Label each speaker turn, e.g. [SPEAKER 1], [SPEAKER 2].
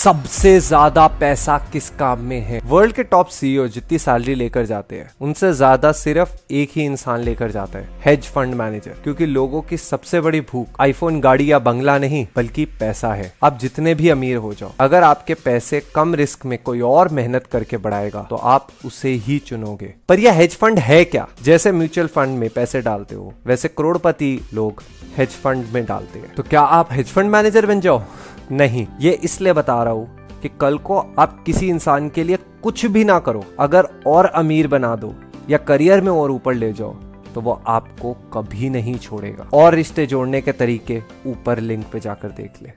[SPEAKER 1] सबसे ज़्यादा पैसा किस काम में है? वर्ल्ड के टॉप सीईओ जितनी सैलरी लेकर जाते हैं, उनसे ज़्यादा सिर्फ़ एक ही इंसान लेकर जाता है हेज फंड मैनेजर क्योंकि लोगों की सबसे बड़ी भूख आईफोन गाड़ी या बंगला नहीं, बल्कि पैसा है। आप जितने भी अमीर हो जाओ, अगर आपके पैसे कम रिस्क में कोई और मेहनत करके बढ़ाएगा तो आप उसे ही चुनोगे। पर यह हेज फंड है क्या? जैसे म्यूचुअल फंड में पैसे डालते हो, वैसे करोड़पति लोग हेज फंड में डालते हैं। तो क्या आप हेज फंड मैनेजर बन जाओ? नहीं, ये इसलिए बता रहा हूँ कि कल को आप किसी इंसान के लिए कुछ भी ना करो। अगर और अमीर बना दो या करियर में और ऊपर ले जाओ तो वो आपको कभी नहीं छोड़ेगा। और रिश्ते जोड़ने के तरीके ऊपर लिंक पे जाकर देख ले।